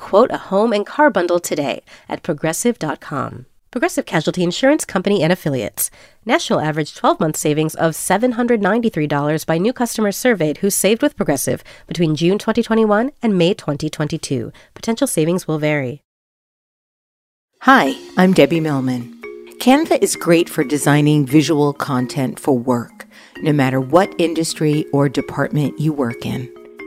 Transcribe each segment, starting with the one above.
Quote a home and car bundle today at progressive.com. Progressive Casualty Insurance Company and Affiliates. National average 12 month savings of $793 by new customers surveyed who saved with Progressive between June 2021 and May 2022. Potential savings will vary. Hi, I'm Debbie Millman. Canva is great for designing visual content for work, no matter what industry or department you work in.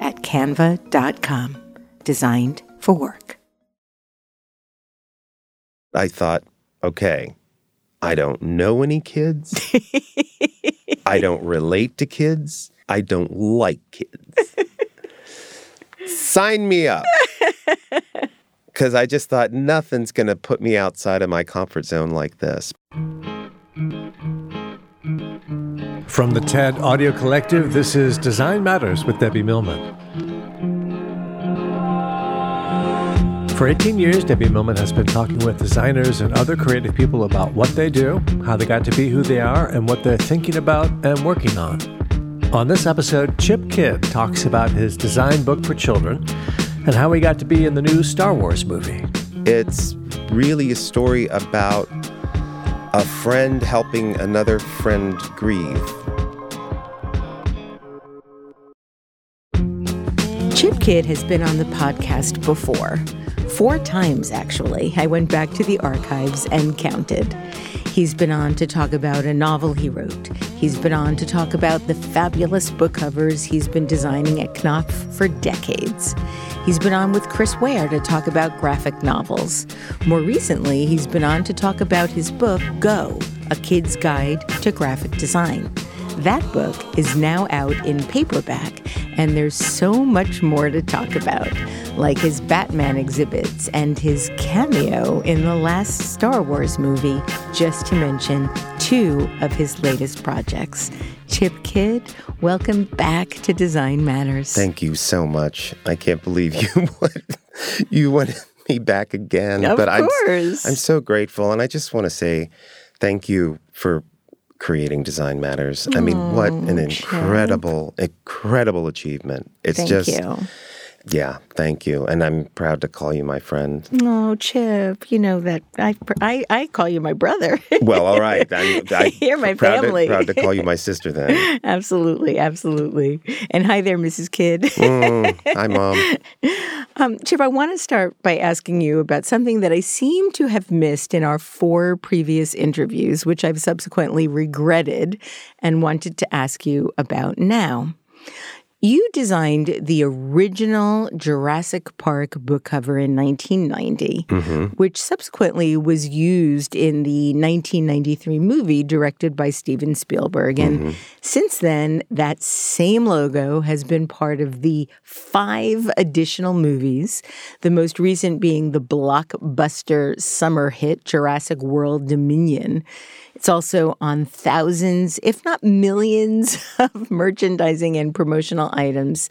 at canva.com. Designed for work. I thought, okay, I don't know any kids. I don't relate to kids. I don't like kids. Sign me up. Because I just thought nothing's going to put me outside of my comfort zone like this. From the TED Audio Collective, this is Design Matters with Debbie Millman. For 18 years, Debbie Millman has been talking with designers and other creative people about what they do, how they got to be who they are, and what they're thinking about and working on. On this episode, Chip Kidd talks about his design book for children and how he got to be in the new Star Wars movie. It's really a story about a friend helping another friend grieve. Chip Kidd has been on the podcast before. Four times, actually. I went back to the archives and counted. He's been on to talk about a novel he wrote. He's been on to talk about the fabulous book covers he's been designing at Knopf for decades. He's been on with Chris Ware to talk about graphic novels. More recently, he's been on to talk about his book, Go A Kid's Guide to Graphic Design. That book is now out in paperback, and there's so much more to talk about, like his Batman exhibits and his cameo in the last Star Wars movie, just to mention two of his latest projects. Chip Kidd, welcome back to Design Matters. Thank you so much. I can't believe you wanted, you wanted me back again. Of but course. I'm, I'm so grateful. And I just want to say thank you for creating Design Matters. I mean, what an incredible, incredible achievement. It's Thank just, you. Yeah, thank you. And I'm proud to call you my friend. Oh, Chip, you know that I, I, I call you my brother. Well, all right. I'm, I, You're my proud family. To, proud to call you my sister then. absolutely, absolutely. And hi there, Mrs. Kidd. Mm, hi, Mom. Um, Chip, I want to start by asking you about something that I seem to have missed in our four previous interviews, which I've subsequently regretted and wanted to ask you about now. You designed the original Jurassic Park book cover in 1990, mm-hmm. which subsequently was used in the 1993 movie directed by Steven Spielberg. And mm-hmm. since then, that same logo has been part of the five additional movies, the most recent being the blockbuster summer hit Jurassic World Dominion. It's also on thousands, if not millions, of merchandising and promotional items.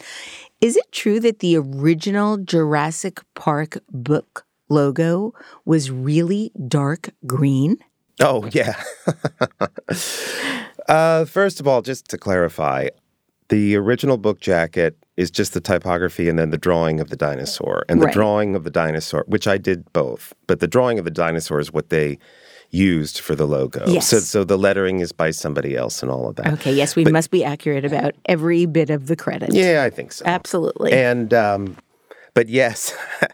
Is it true that the original Jurassic Park book logo was really dark green? Oh, yeah. uh, first of all, just to clarify, the original book jacket is just the typography and then the drawing of the dinosaur. And the Right. drawing of the dinosaur, which I did both, but the drawing of the dinosaur is what they used for the logo. Yes. So, so the lettering is by somebody else and all of that. Okay, yes, we must be accurate about every bit of the credit. Yeah, I think so. Absolutely. And um, but yes,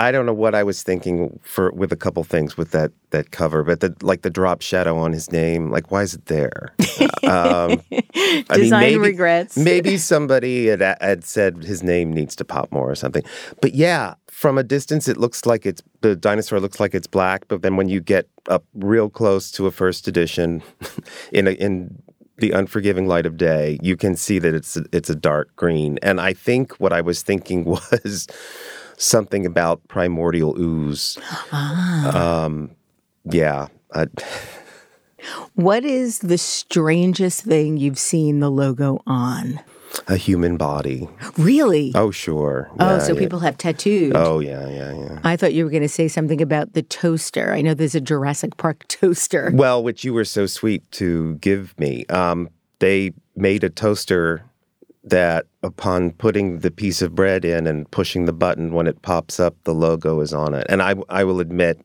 I don't know what I was thinking for with a couple things with that that cover, but the like the drop shadow on his name, like why is it there? um, I mean, Design maybe- regrets. Maybe somebody had, had said his name needs to pop more or something. But yeah, from a distance, it looks like it's the dinosaur looks like it's black. But then when you get up real close to a first edition, in a, in the unforgiving light of day, you can see that it's it's a dark green. And I think what I was thinking was something about primordial ooze. Um, yeah. I, What is the strangest thing you've seen the logo on? a human body. Really? Oh, sure. Oh, so yeah. people have tattooed. Oh, yeah, yeah, yeah. I thought you were going to say something about the toaster. I know there's a Jurassic Park toaster. Well, which you were so sweet to give me. Um, they made a toaster that, upon putting the piece of bread in and pushing the button, when it pops up, the logo is on it. And I, I will admit,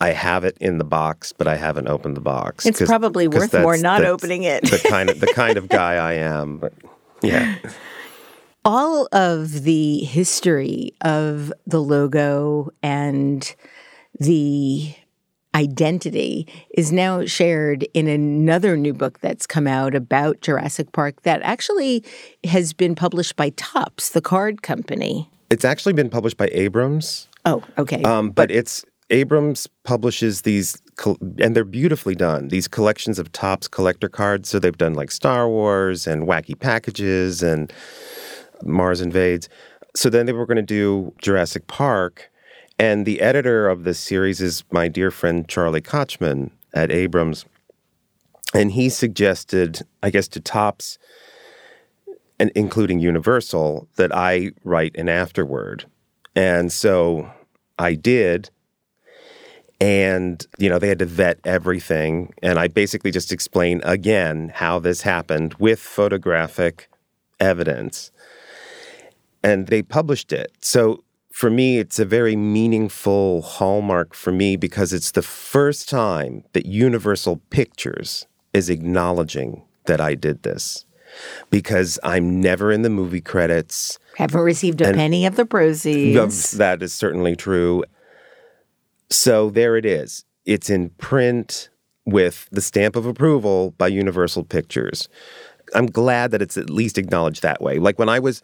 I have it in the box, but I haven't opened the box. It's probably worth more not opening it. the kind of the kind of guy I am. But yeah, All of the history of the logo and the identity is now shared in another new book that's come out about Jurassic Park that actually has been published by Topps, the card company. it's actually been published by Abrams. Oh, okay. Um, but it's Abrams publishes these, col- and they're beautifully done. These collections of Topps collector cards. So they've done like Star Wars and wacky packages and Mars Invades. So then they were going to do Jurassic Park, and the editor of this series is my dear friend Charlie Kochman at Abrams, and he suggested, I guess, to Topps. And including Universal, that I write an afterword. And so I did. And, you know, they had to vet everything. And I basically just explained again how this happened with photographic evidence. And they published it. So for me, it's a very meaningful hallmark for me because it's the first time that Universal Pictures is acknowledging that I did this. Because I'm never in the movie credits. Haven't received a penny of the proceeds. That is certainly true. So there it is. It's in print with the stamp of approval by Universal Pictures. I'm glad that it's at least acknowledged that way. Like when I was,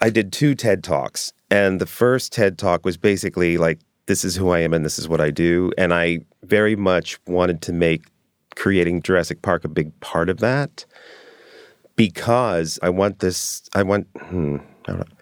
I did two TED Talks, and the first TED Talk was basically like, this is who I am and this is what I do. And I very much wanted to make creating Jurassic Park a big part of that because I want this, I want, hmm, I don't know.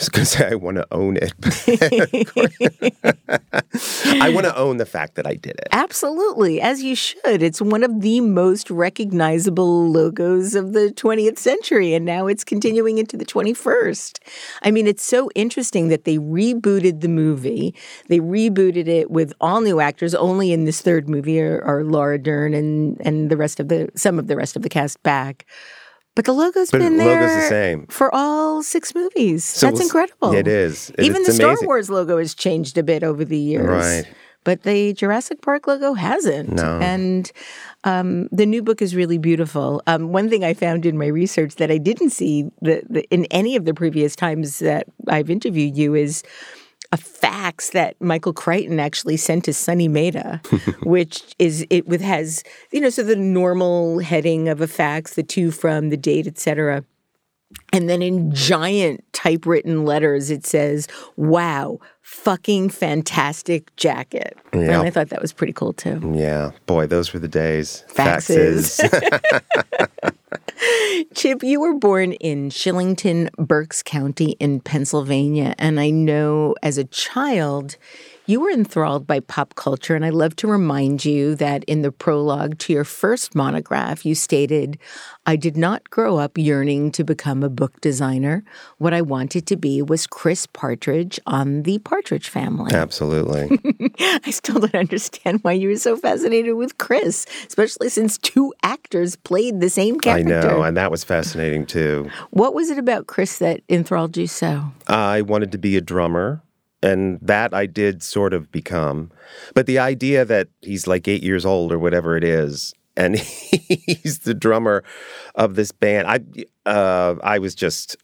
I was going to say I want to own it. I want to own the fact that I did it. Absolutely, as you should. It's one of the most recognizable logos of the 20th century, and now it's continuing into the 21st. I mean, it's so interesting that they rebooted the movie. They rebooted it with all new actors. Only in this third movie are, are Laura Dern and and the rest of the some of the rest of the cast back. But the logo's But been the there logo's the same. for all six movies. So That's incredible. It is. It- Even the Star. Wars logo has changed a bit over the years. Right. But the Jurassic Park logo hasn't. No. And um, the new book is really beautiful. Um, one thing I found in my research that I didn't see the, the, in any of the previous times that I've interviewed you is a fax that Michael Crichton actually sent to Sonny Mehta, which is it with has you know so the normal heading of a fax, the to from, the date, etc. And then in giant typewritten letters, it says, Wow, fucking fantastic jacket. And Yeah. I thought that was pretty cool too. Yeah. Boy, those were the days. Faxes. Faxes. Chip, you were born in Shillington, Berks County in Pennsylvania. And I know as a child, you were enthralled by pop culture. And I love to remind you that in the prologue to your first monograph, you stated, I did not grow up yearning to become a book designer. What I wanted to be was Chris Partridge on the Partridge family. Absolutely. I still don't understand why you were so fascinated with Chris, especially since two actors played the same character. I know. And that was fascinating too. What was it about Chris that enthralled you so? I wanted to be a drummer, and that I did sort of become. But the idea that he's like eight years old or whatever it is, and he's the drummer of this band, I uh, I was just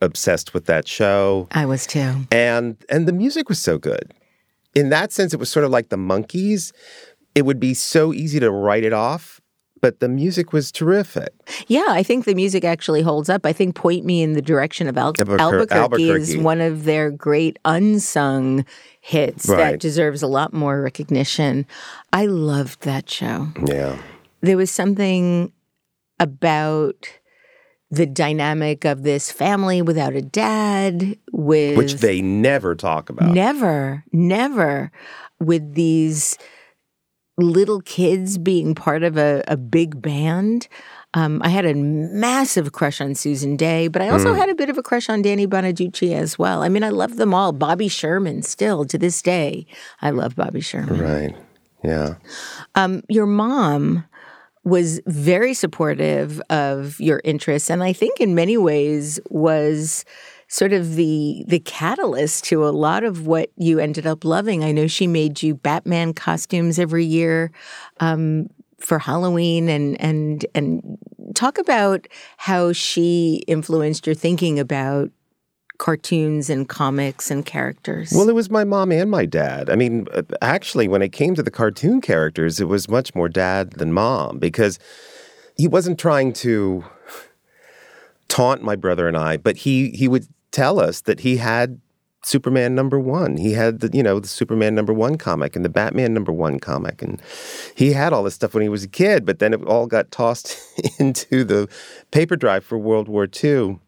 obsessed with that show. I was too. And and the music was so good. In that sense, it was sort of like the Monkees. It would be so easy to write it off, but the music was terrific. Yeah, I think the music actually holds up. I think Point Me in the Direction of Al- Albuquer- Albuquerque, is one of their great unsung hits that deserves a lot more recognition. I loved that show. Yeah. There was something about the dynamic of this family without a dad, with Which they never talk about. Never, never with these little kids being part of a, a big band. Um, I had a massive crush on Susan Dey, but I also had a bit of a crush on Danny Bonaduce as well. I mean, I love them all. Bobby Sherman, still to this day, I love Bobby Sherman. Right. Yeah. Um, your mom was very supportive of your interests, and I think in many ways was sort of the the catalyst to a lot of what you ended up loving. I know she made you Batman costumes every year um, for Halloween, and and and talk about how she influenced your thinking about cartoons and comics and characters. Well, it was my mom and my dad. I mean, uh, actually, when it came to the cartoon characters, it was much more dad than mom because he wasn't trying to taunt my brother and I, but he he would tell us that he had Superman number one. He had the you know the Superman number one comic and the Batman number one comic, and he had all this stuff when he was a kid. But then it all got tossed into the paper drive for World War II.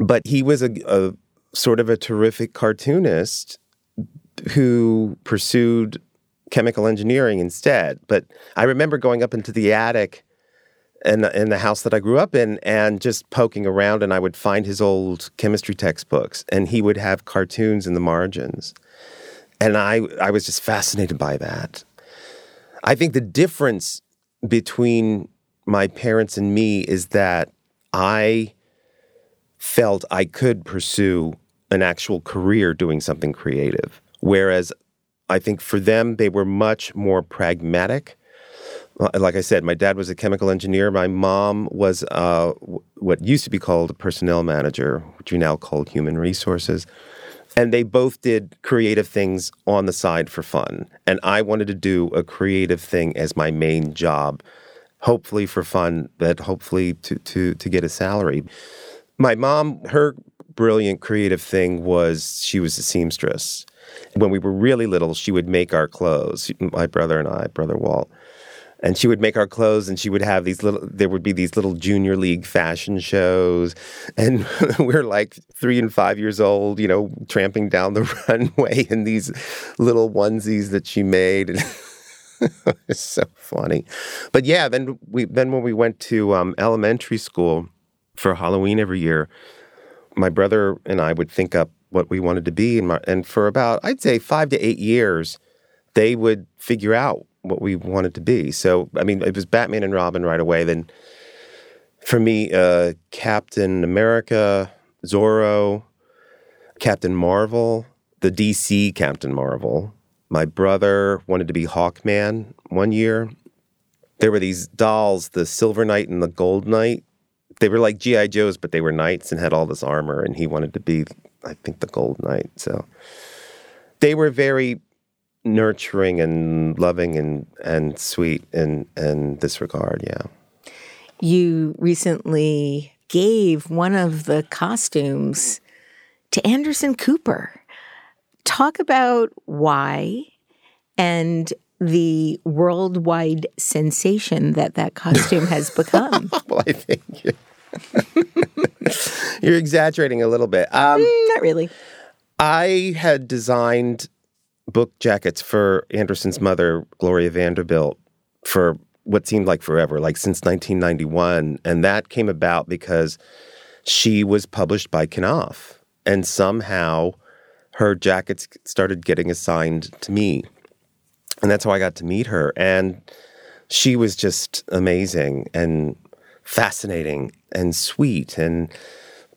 But he was a, a sort of a terrific cartoonist who pursued chemical engineering instead. But I remember going up into the attic in, in the house that I grew up in and just poking around, and I would find his old chemistry textbooks, and he would have cartoons in the margins. And I, I was just fascinated by that. I think the difference between my parents and me is that I felt I could pursue an actual career doing something creative. Whereas I think for them, they were much more pragmatic. Uh, Like I said, my dad was a chemical engineer. My mom was uh, what used to be called a personnel manager, which we now call human resources. And they both did creative things on the side for fun. And I wanted to do a creative thing as my main job, hopefully for fun, but hopefully to, to, to get a salary. My mom, her brilliant creative thing was she was a seamstress. When we were really little, she would make our clothes, my brother and I, brother Walt. And she would make our clothes and she would have these little, there would be these little junior league fashion shows. And we're like three and five years old, you know, tramping down the runway in these little onesies that she made. it's so funny. But yeah, then we, then when we went to um, elementary school for Halloween every year, my brother and I would think up what we wanted to be. And, my, and for about, I'd say five to eight years, they would figure out what we wanted to be. So, I mean, it was Batman and Robin right away. Then for me, uh, Captain America, Zorro, Captain Marvel, the DC Captain Marvel. My brother wanted to be Hawkman one year. There were these dolls, the Silver Knight and the Gold Knight. They were like G.I. Joes, but they were knights and had all this armor, and he wanted to be, I think, the Gold Knight. So they were very nurturing and loving and, and sweet in, in this regard, yeah. you recently gave one of the costumes to Anderson Cooper. Talk about why and the worldwide sensation that that costume has become. Well, I think you're, you're exaggerating a little bit. Um, Not really. I had designed book jackets for Anderson's mother, Gloria Vanderbilt, for what seemed like forever, like since 1991. And that came about because she was published by Knopf. And somehow her jackets started getting assigned to me. And that's how I got to meet her. And she was just amazing and fascinating and sweet and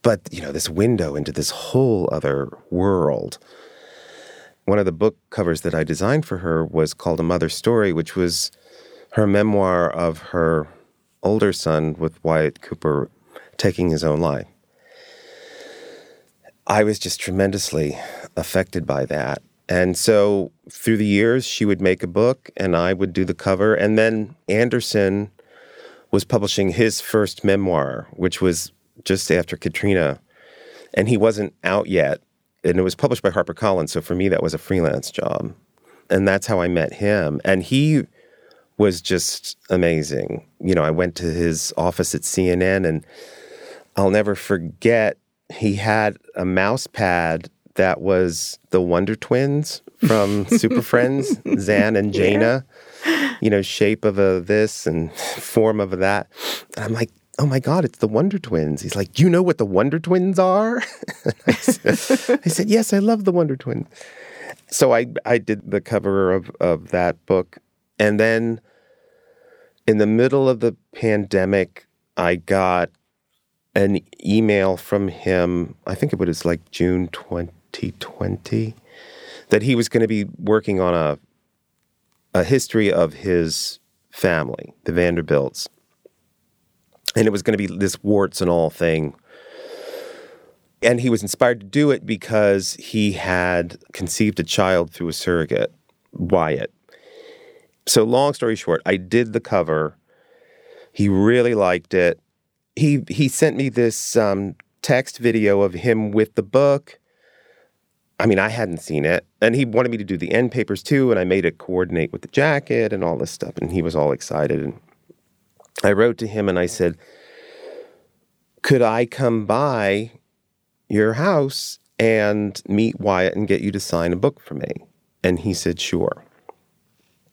but you know this window into this whole other world one of the book covers that i designed for her was called a mother story which was her memoir of her older son with wyatt cooper taking his own life I was just tremendously affected by that. And so through the years, she would make a book and I would do the cover. And then Anderson was publishing his first memoir, which was just after Katrina. And he wasn't out yet. And it was published by HarperCollins. So for me, that was a freelance job. And that's how I met him. And he was just amazing. You know, I went to his office at CNN and I'll never forget he had a mouse pad that was the Wonder Twins from Super Friends, Zan and Jayna. Yeah. You know, shape of a this and form of a that. And I'm like, oh my God, it's the Wonder Twins. He's like, you know what the Wonder Twins are? I, said, I said, yes, I love the Wonder Twins. So I, I did the cover of, of that book. And then in the middle of the pandemic, I got an email from him. I think it was like June 2020 that he was going to be working on a a history of his family, the Vanderbilts. And it was going to be this warts and all thing. And he was inspired to do it because he had conceived a child through a surrogate, Wyatt. So, long story short, I did the cover. He really liked it he he sent me this um, text video of him with the book. I mean, I hadn't seen it, and he wanted me to do the end papers too, and I made it coordinate with the jacket and all this stuff, and he was all excited. And I wrote to him and I said, "Could I come by your house and meet Wyatt and get you to sign a book for me?" And he said, "Sure."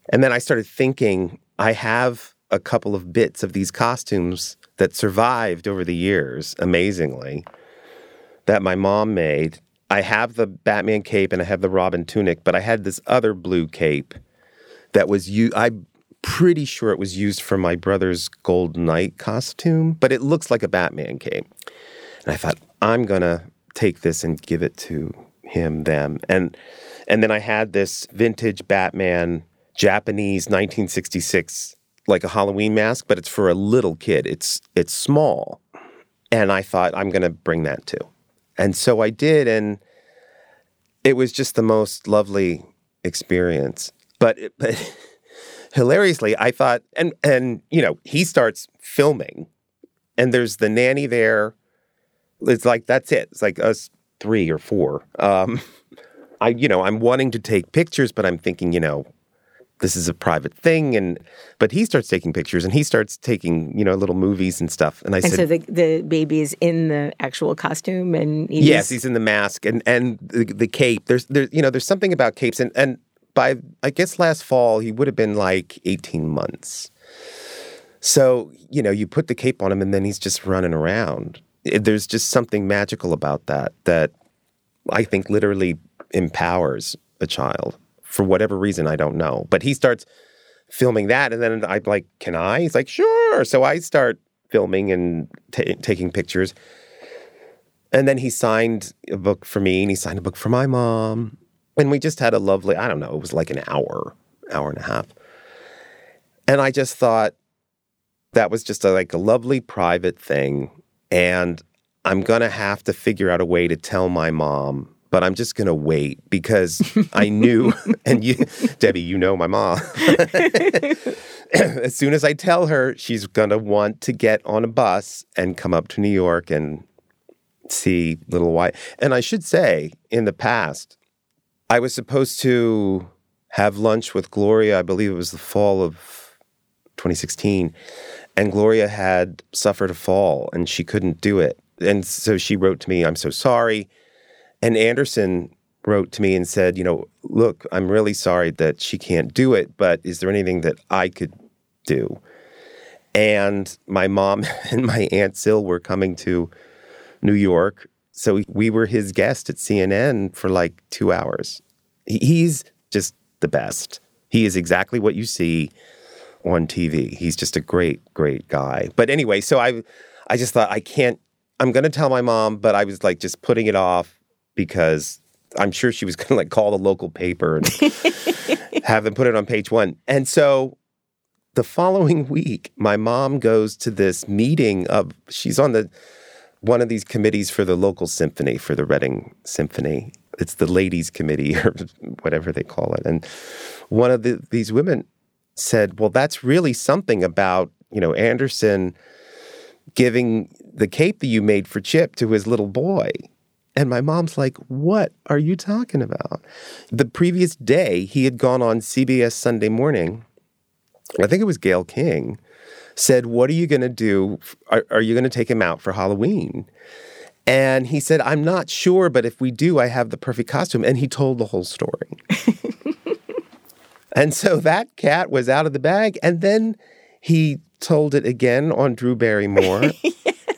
And then I started thinking, I have a couple of bits of these costumes that survived over the years, amazingly, that my mom made. I have the Batman cape and I have the Robin tunic, but I had this other blue cape that was you. I'm pretty sure it was used for my brother's Gold Knight costume, but it looks like a Batman cape. And I thought I'm gonna take this and give it to him, them, and and then I had this vintage Batman Japanese 1966 like a Halloween mask, but it's for a little kid. It's it's small. And I thought I'm going to bring that too. And so I did and it was just the most lovely experience. But, it, but hilariously, I thought and and you know, he starts filming and there's the nanny there. It's like that's it. It's like us three or four. Um I you know, I'm wanting to take pictures, but I'm thinking, you know, this is a private thing and but he starts taking pictures and he starts taking you know little movies and stuff and i and said so the, the baby is in the actual costume and he's... yes he's in the mask and and the, the cape there's there you know there's something about capes and and by i guess last fall he would have been like 18 months so you know you put the cape on him and then he's just running around there's just something magical about that that i think literally empowers a child for whatever reason, I don't know. But he starts filming that, and then I'm like, "Can I?" He's like, "Sure." So I start filming and t- taking pictures, and then he signed a book for me, and he signed a book for my mom, and we just had a lovely. I don't know. It was like an hour, hour and a half, and I just thought that was just a, like a lovely private thing, and I'm gonna have to figure out a way to tell my mom but I'm just going to wait because I knew, and you, Debbie, you know my mom. as soon as I tell her, she's going to want to get on a bus and come up to New York and see Little Wyatt. And I should say, in the past, I was supposed to have lunch with Gloria. I believe it was the fall of 2016. And Gloria had suffered a fall and she couldn't do it. And so she wrote to me, I'm so sorry. And Anderson wrote to me and said, you know, look, I'm really sorry that she can't do it, but is there anything that I could do? And my mom and my Aunt Sil were coming to New York. So we were his guest at CNN for like two hours. He's just the best. He is exactly what you see on TV. He's just a great, great guy. But anyway, so I I just thought I can't I'm gonna tell my mom, but I was like just putting it off because I'm sure she was going to like call the local paper and have them put it on page one. And so the following week, my mom goes to this meeting of, she's on the one of these committees for the local symphony, for the Reading Symphony. It's the ladies' committee or whatever they call it. And one of the, these women said, "Well, that's really something about you know Anderson giving the cape that you made for Chip to his little boy." And my mom's like, What are you talking about? The previous day, he had gone on CBS Sunday morning. I think it was Gayle King, said, What are you going to do? Are, are you going to take him out for Halloween? And he said, I'm not sure, but if we do, I have the perfect costume. And he told the whole story. and so that cat was out of the bag. And then he told it again on Drew Barrymore.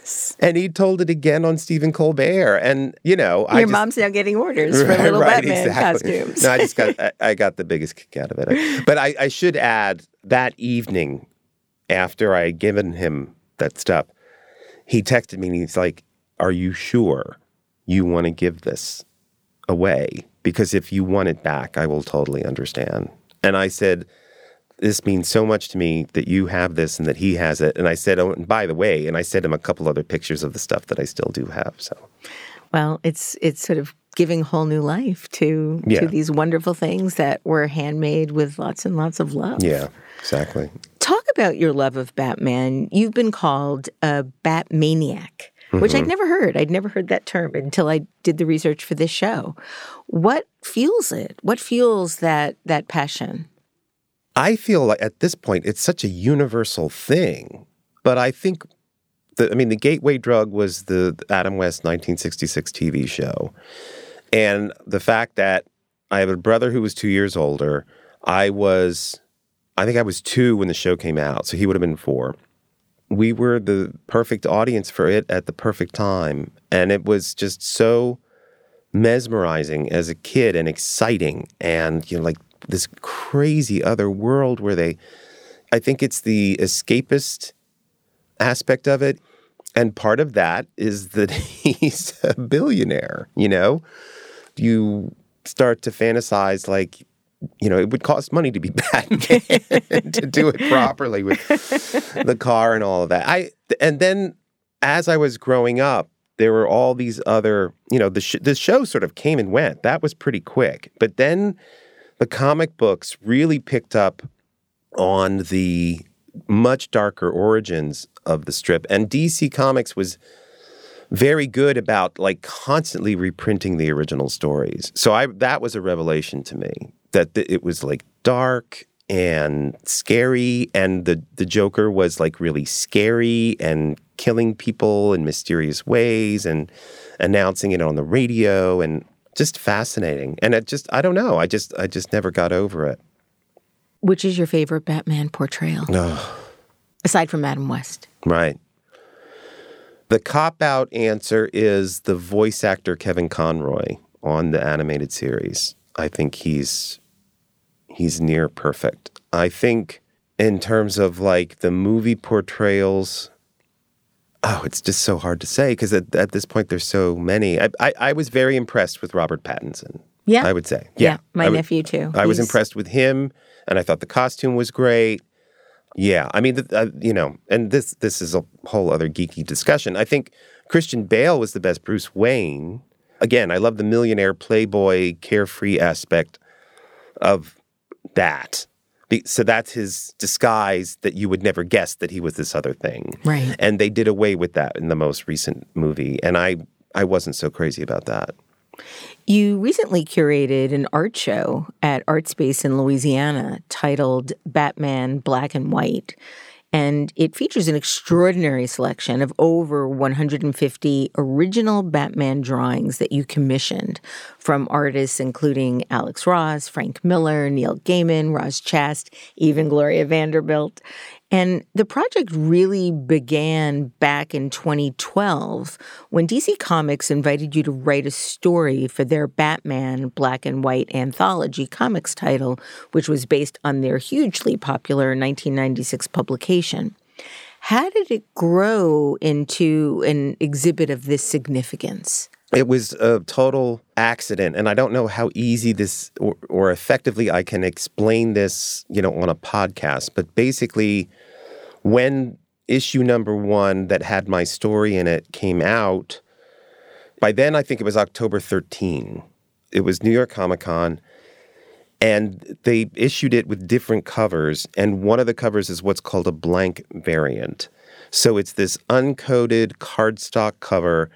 Yes. And he told it again on Stephen Colbert. And, you know, your I just, mom's now getting orders for little right, Batman exactly. costumes. no, I just got, I, I, got the biggest kick out of it. But I, I should add that evening after I had given him that stuff, he texted me and he's like, Are you sure you want to give this away? Because if you want it back, I will totally understand. And I said, this means so much to me that you have this and that he has it. And I said, oh, and by the way, and I sent him a couple other pictures of the stuff that I still do have. So, well, it's it's sort of giving whole new life to yeah. to these wonderful things that were handmade with lots and lots of love. Yeah, exactly. Talk about your love of Batman. You've been called a Batmaniac. Mm-hmm. Which I'd mm-hmm. never heard. I'd never heard that term until I did the research for this show. What fuels it? What fuels that that passion? I feel like at this point it's such a universal thing. But I think the, I mean, the gateway drug was the Adam West 1966 TV show. And the fact that I have a brother who was two years older. I was, I think I was two when the show came out. So he would have been four. We were the perfect audience for it at the perfect time. And it was just so mesmerizing as a kid and exciting. And, you know, like this crazy other world where they I think it's the escapist aspect of it. And part of that is that he's a billionaire, you know? You start to fantasize like, you know, it would cost money to be Batman to do it properly with the car and all of that. I and then as I was growing up, there were all these other, you know, the sh- the show sort of came and went. That was pretty quick. But then the comic books really picked up on the much darker origins of the strip. And DC Comics was very good about like constantly reprinting the original stories. So I that was a revelation to me that th- it was like dark and scary and the the Joker was like really scary and killing people in mysterious ways and announcing it on the radio and just fascinating. And it just I don't know. I just I just never got over it. Which is your favorite Batman portrayal? Aside from Adam West. Right. The cop out answer is the voice actor Kevin Conroy on the animated series. I think he's he's near perfect. I think in terms of like the movie portrayals Oh, it's just so hard to say because at, at, this point there's so many. I, I, I, was very impressed with Robert Pattinson. Yeah, I would say. Yeah, yeah my nephew too. I He's... was impressed with him, and I thought the costume was great. Yeah, I mean, the, uh, you know, and this this is a whole other geeky discussion. I think Christian Bale was the best Bruce Wayne. Again, I love the millionaire playboy carefree aspect of that so that's his disguise that you would never guess that he was this other thing. Right. And they did away with that in the most recent movie. And I, I wasn't so crazy about that. You recently curated an art show at Art Space in Louisiana titled Batman Black and White and it features an extraordinary selection of over 150 original Batman drawings that you commissioned from artists including Alex Ross, Frank Miller, Neil Gaiman, Roz Chast, even Gloria Vanderbilt. And the project really began back in 2012 when DC Comics invited you to write a story for their Batman Black and White anthology comics title, which was based on their hugely popular 1996 publication. How did it grow into an exhibit of this significance? It was a total accident, and I don't know how easy this or, or effectively I can explain this, you know, on a podcast. But basically, when issue number one that had my story in it came out, by then I think it was October 13. It was New York Comic Con. And they issued it with different covers. And one of the covers is what's called a blank variant. So it's this uncoated cardstock cover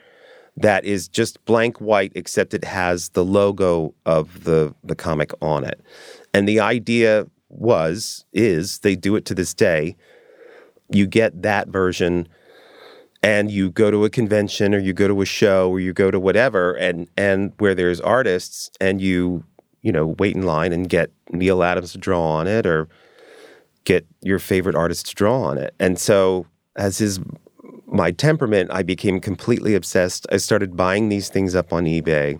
that is just blank white, except it has the logo of the, the comic on it. And the idea was, is, they do it to this day. You get that version and you go to a convention or you go to a show or you go to whatever and and where there's artists and you you know wait in line and get Neal Adams to draw on it or get your favorite artist to draw on it. And so as his my temperament, I became completely obsessed. I started buying these things up on eBay,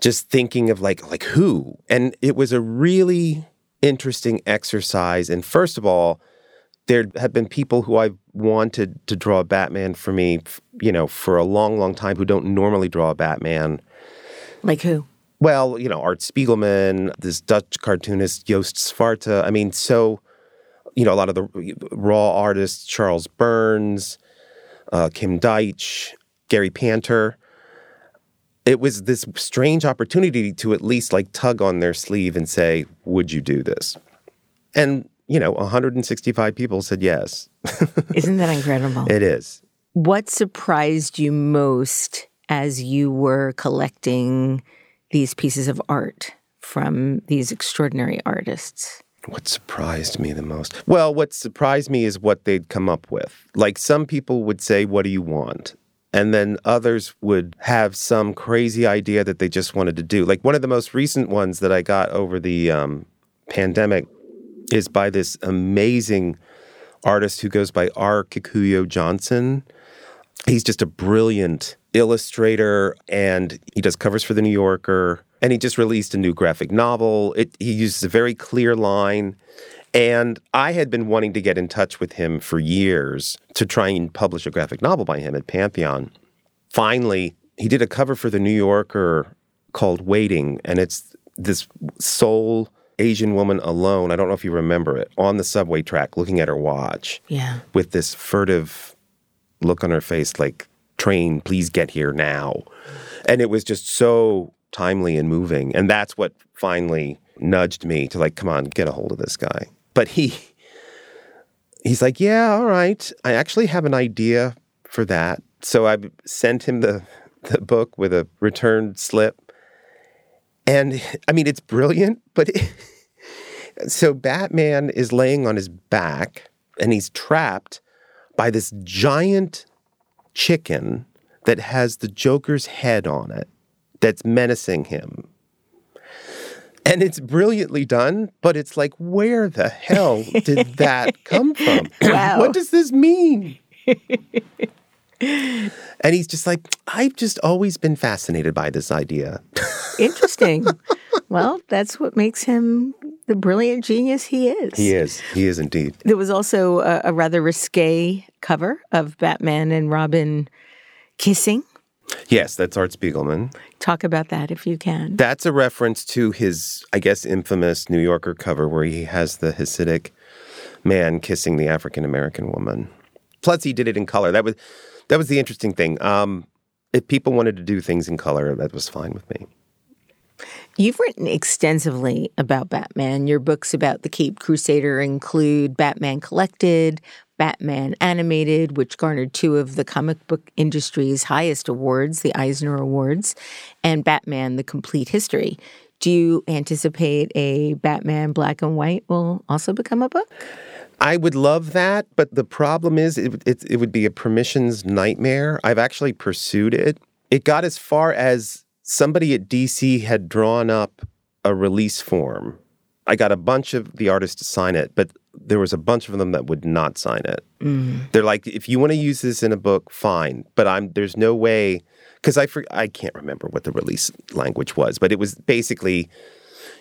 just thinking of like like who. And it was a really interesting exercise. And first of all, there have been people who I've wanted to draw Batman for me, you know, for a long, long time who don't normally draw a Batman. Like who? Well, you know, Art Spiegelman, this Dutch cartoonist Joost Swarte. I mean, so, you know, a lot of the raw artists, Charles Burns, uh, Kim Deitch, Gary Panter. It was this strange opportunity to at least like tug on their sleeve and say, Would you do this? And, you know, 165 people said yes. Isn't that incredible? it is. What surprised you most as you were collecting these pieces of art from these extraordinary artists? What surprised me the most? Well, what surprised me is what they'd come up with. Like some people would say, What do you want? And then others would have some crazy idea that they just wanted to do. Like one of the most recent ones that I got over the um, pandemic is by this amazing artist who goes by R. Kikuo Johnson. He's just a brilliant illustrator and he does covers for the New Yorker and he just released a new graphic novel. It, he uses a very clear line. And I had been wanting to get in touch with him for years to try and publish a graphic novel by him at Pantheon. Finally, he did a cover for the New Yorker called Waiting, and it's this sole Asian woman alone. I don't know if you remember it on the subway track looking at her watch. Yeah. With this furtive look on her face, like, train, please get here now. And it was just so timely and moving. And that's what finally nudged me to like, come on, get a hold of this guy. But he he's like, yeah, all right. I actually have an idea for that. So I sent him the the book with a returned slip. And I mean, it's brilliant, but it, so Batman is laying on his back and he's trapped by this giant chicken that has the Joker's head on it that's menacing him. And it's brilliantly done, but it's like, where the hell did that come from? Wow. What does this mean? and he's just like, I've just always been fascinated by this idea. Interesting. well, that's what makes him the brilliant genius he is. He is. He is indeed. There was also a, a rather risque cover of Batman and Robin kissing. Yes, that's Art Spiegelman. Talk about that if you can. That's a reference to his, I guess, infamous New Yorker cover where he has the Hasidic man kissing the African American woman. Plus, he did it in color. That was that was the interesting thing. Um, if people wanted to do things in color, that was fine with me. You've written extensively about Batman. Your books about the Cape Crusader include Batman Collected, Batman Animated, which garnered two of the comic book industry's highest awards, the Eisner Awards, and Batman The Complete History. Do you anticipate a Batman Black and White will also become a book? I would love that, but the problem is it, it, it would be a permissions nightmare. I've actually pursued it. It got as far as somebody at DC had drawn up a release form. I got a bunch of the artists to sign it, but there was a bunch of them that would not sign it. Mm. They're like, if you want to use this in a book, fine, but I'm there's no way because I for, I can't remember what the release language was, but it was basically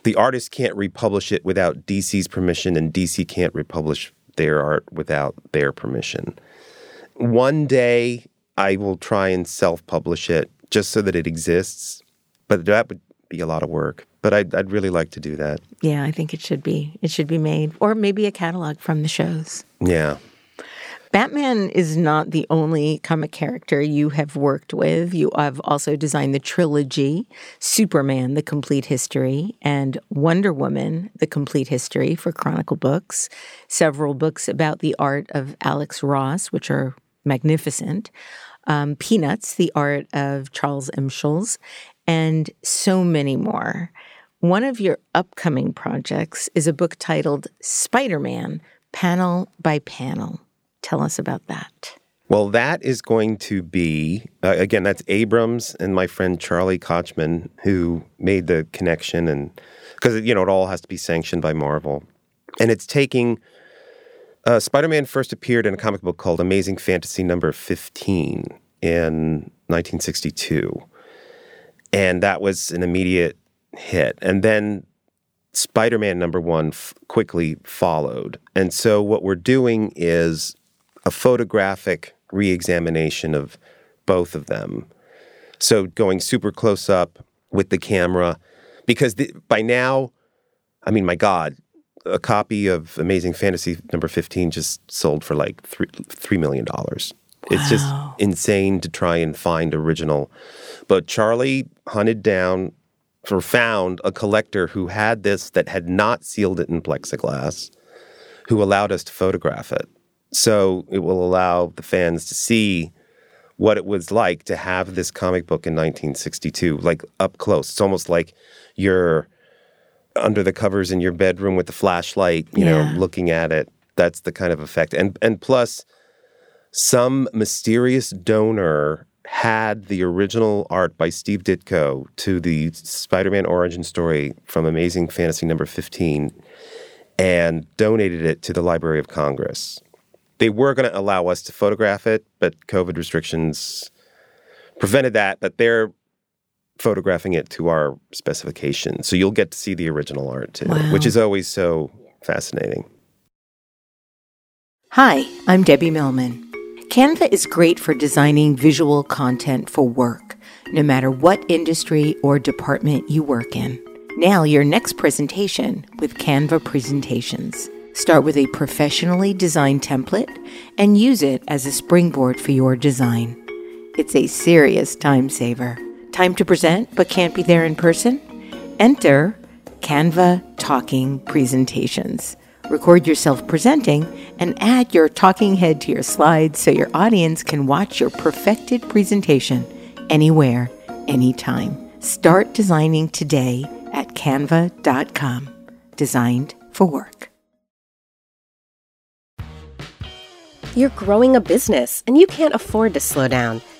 the artist can't republish it without DC's permission, and DC can't republish their art without their permission. One day I will try and self-publish it just so that it exists, but that would be a lot of work. But I'd, I'd really like to do that. Yeah, I think it should be. It should be made, or maybe a catalog from the shows. Yeah. Batman is not the only comic character you have worked with. You have also designed the trilogy Superman, The Complete History, and Wonder Woman, The Complete History for Chronicle Books, several books about the art of Alex Ross, which are magnificent, um, Peanuts, The Art of Charles M. Schulz, and so many more. One of your upcoming projects is a book titled Spider Man, Panel by Panel. Tell us about that. Well, that is going to be, uh, again, that's Abrams and my friend Charlie Kochman who made the connection. And because, you know, it all has to be sanctioned by Marvel. And it's taking, uh, Spider Man first appeared in a comic book called Amazing Fantasy number 15 in 1962. And that was an immediate hit. And then Spider Man number one f- quickly followed. And so what we're doing is a photographic re-examination of both of them. So going super close up with the camera, because the, by now, I mean, my God, a copy of Amazing Fantasy number 15 just sold for like three, $3 million. Wow. It's just insane to try and find original. But Charlie hunted down or found a collector who had this that had not sealed it in plexiglass, who allowed us to photograph it. So it will allow the fans to see what it was like to have this comic book in 1962, like up close. It's almost like you're under the covers in your bedroom with the flashlight, you yeah. know, looking at it. That's the kind of effect. And and plus some mysterious donor had the original art by Steve Ditko to the Spider-Man origin story from Amazing Fantasy number 15 and donated it to the Library of Congress they were going to allow us to photograph it, but COVID restrictions prevented that. But they're photographing it to our specification. So you'll get to see the original art too, wow. which is always so fascinating. Hi, I'm Debbie Millman. Canva is great for designing visual content for work, no matter what industry or department you work in. Now, your next presentation with Canva Presentations. Start with a professionally designed template and use it as a springboard for your design. It's a serious time saver. Time to present but can't be there in person? Enter Canva Talking Presentations. Record yourself presenting and add your talking head to your slides so your audience can watch your perfected presentation anywhere, anytime. Start designing today at canva.com. Designed for work. You're growing a business and you can't afford to slow down.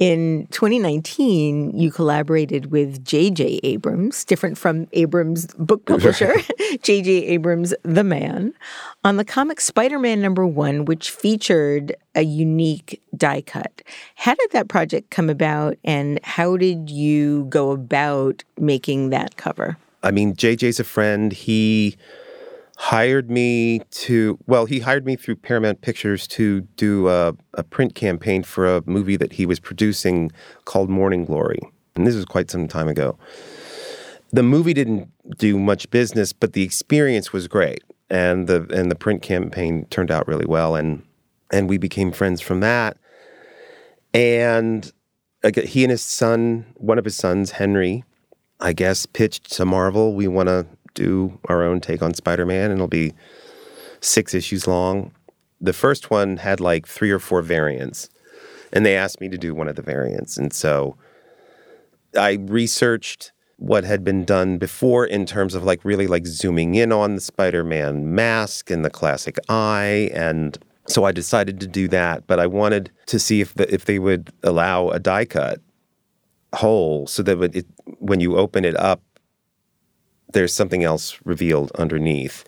In 2019, you collaborated with J.J. Abrams, different from Abrams' book publisher, J.J. Abrams, the man, on the comic Spider Man number one, which featured a unique die cut. How did that project come about, and how did you go about making that cover? I mean, JJ's a friend. He hired me to well he hired me through paramount pictures to do a, a, print campaign for a movie that he was producing called morning glory. And this was quite some time ago. The movie didn't do much business but the experience was great. And the and the print campaign turned out really well. And and we became friends from that. And he and his son one of his sons henry i guess pitched to marvel we want to do our own take on Spider Man, and it'll be six issues long. The first one had like three or four variants, and they asked me to do one of the variants. And so I researched what had been done before in terms of like really like zooming in on the Spider-Man mask and the classic eye and so I decided to do that, but I wanted to see if the, if they would allow a die cut hole so that it, when you open it up there's something else revealed underneath.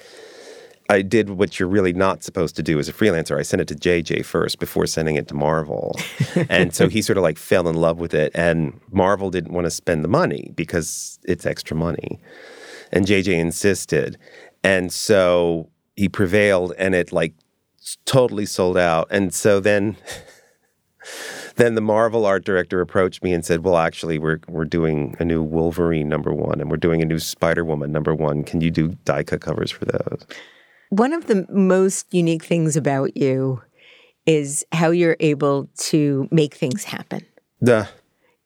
I did what you're really not supposed to do as a freelancer. I sent it to JJ first before sending it to Marvel. and so he sort of like fell in love with it. And Marvel didn't want to spend the money because it's extra money. And JJ insisted. And so he prevailed and it like totally sold out. And so then then the Marvel art director approached me and said, "Well, actually, we're we're doing a new Wolverine number one, and we're doing a new Spider Woman number one. Can you do die cut covers for those?" One of the most unique things about you is how you're able to make things happen. The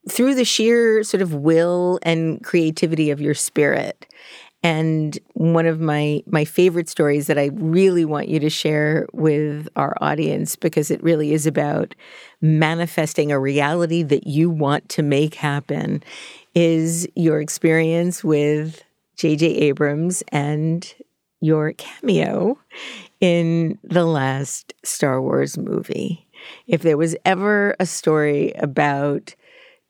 through the sheer sort of will and creativity of your spirit. And one of my my favorite stories that I really want you to share with our audience because it really is about manifesting a reality that you want to make happen is your experience with JJ Abrams and your cameo in the last Star Wars movie. If there was ever a story about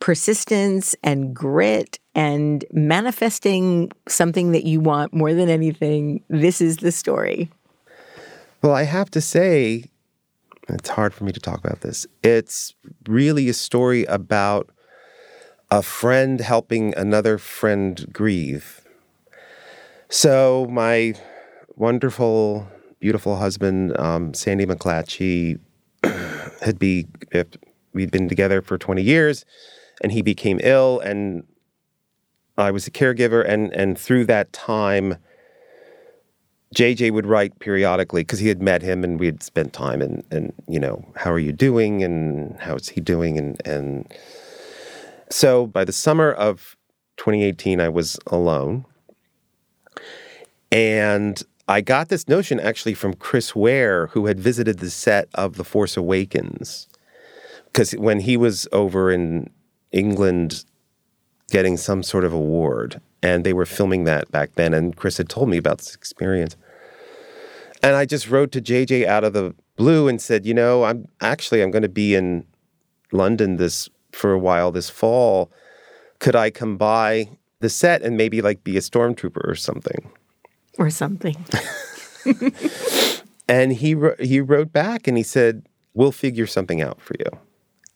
persistence and grit and manifesting something that you want more than anything, this is the story. Well, I have to say, it's hard for me to talk about this. It's really a story about a friend helping another friend grieve. So, my wonderful, beautiful husband, um, Sandy McClatchy, had be we'd been together for 20 years, and he became ill, and I was a caregiver, and and through that time, JJ would write periodically because he had met him, and we had spent time, and and you know, how are you doing, and how's he doing, and and so by the summer of 2018, I was alone, and I got this notion actually from Chris Ware, who had visited the set of The Force Awakens. Because when he was over in England getting some sort of award, and they were filming that back then, and Chris had told me about this experience. And I just wrote to JJ out of the blue and said, you know, I'm actually I'm going to be in London this for a while this fall. Could I come by the set and maybe like be a stormtrooper or something? or something. and he he wrote back and he said, "We'll figure something out for you,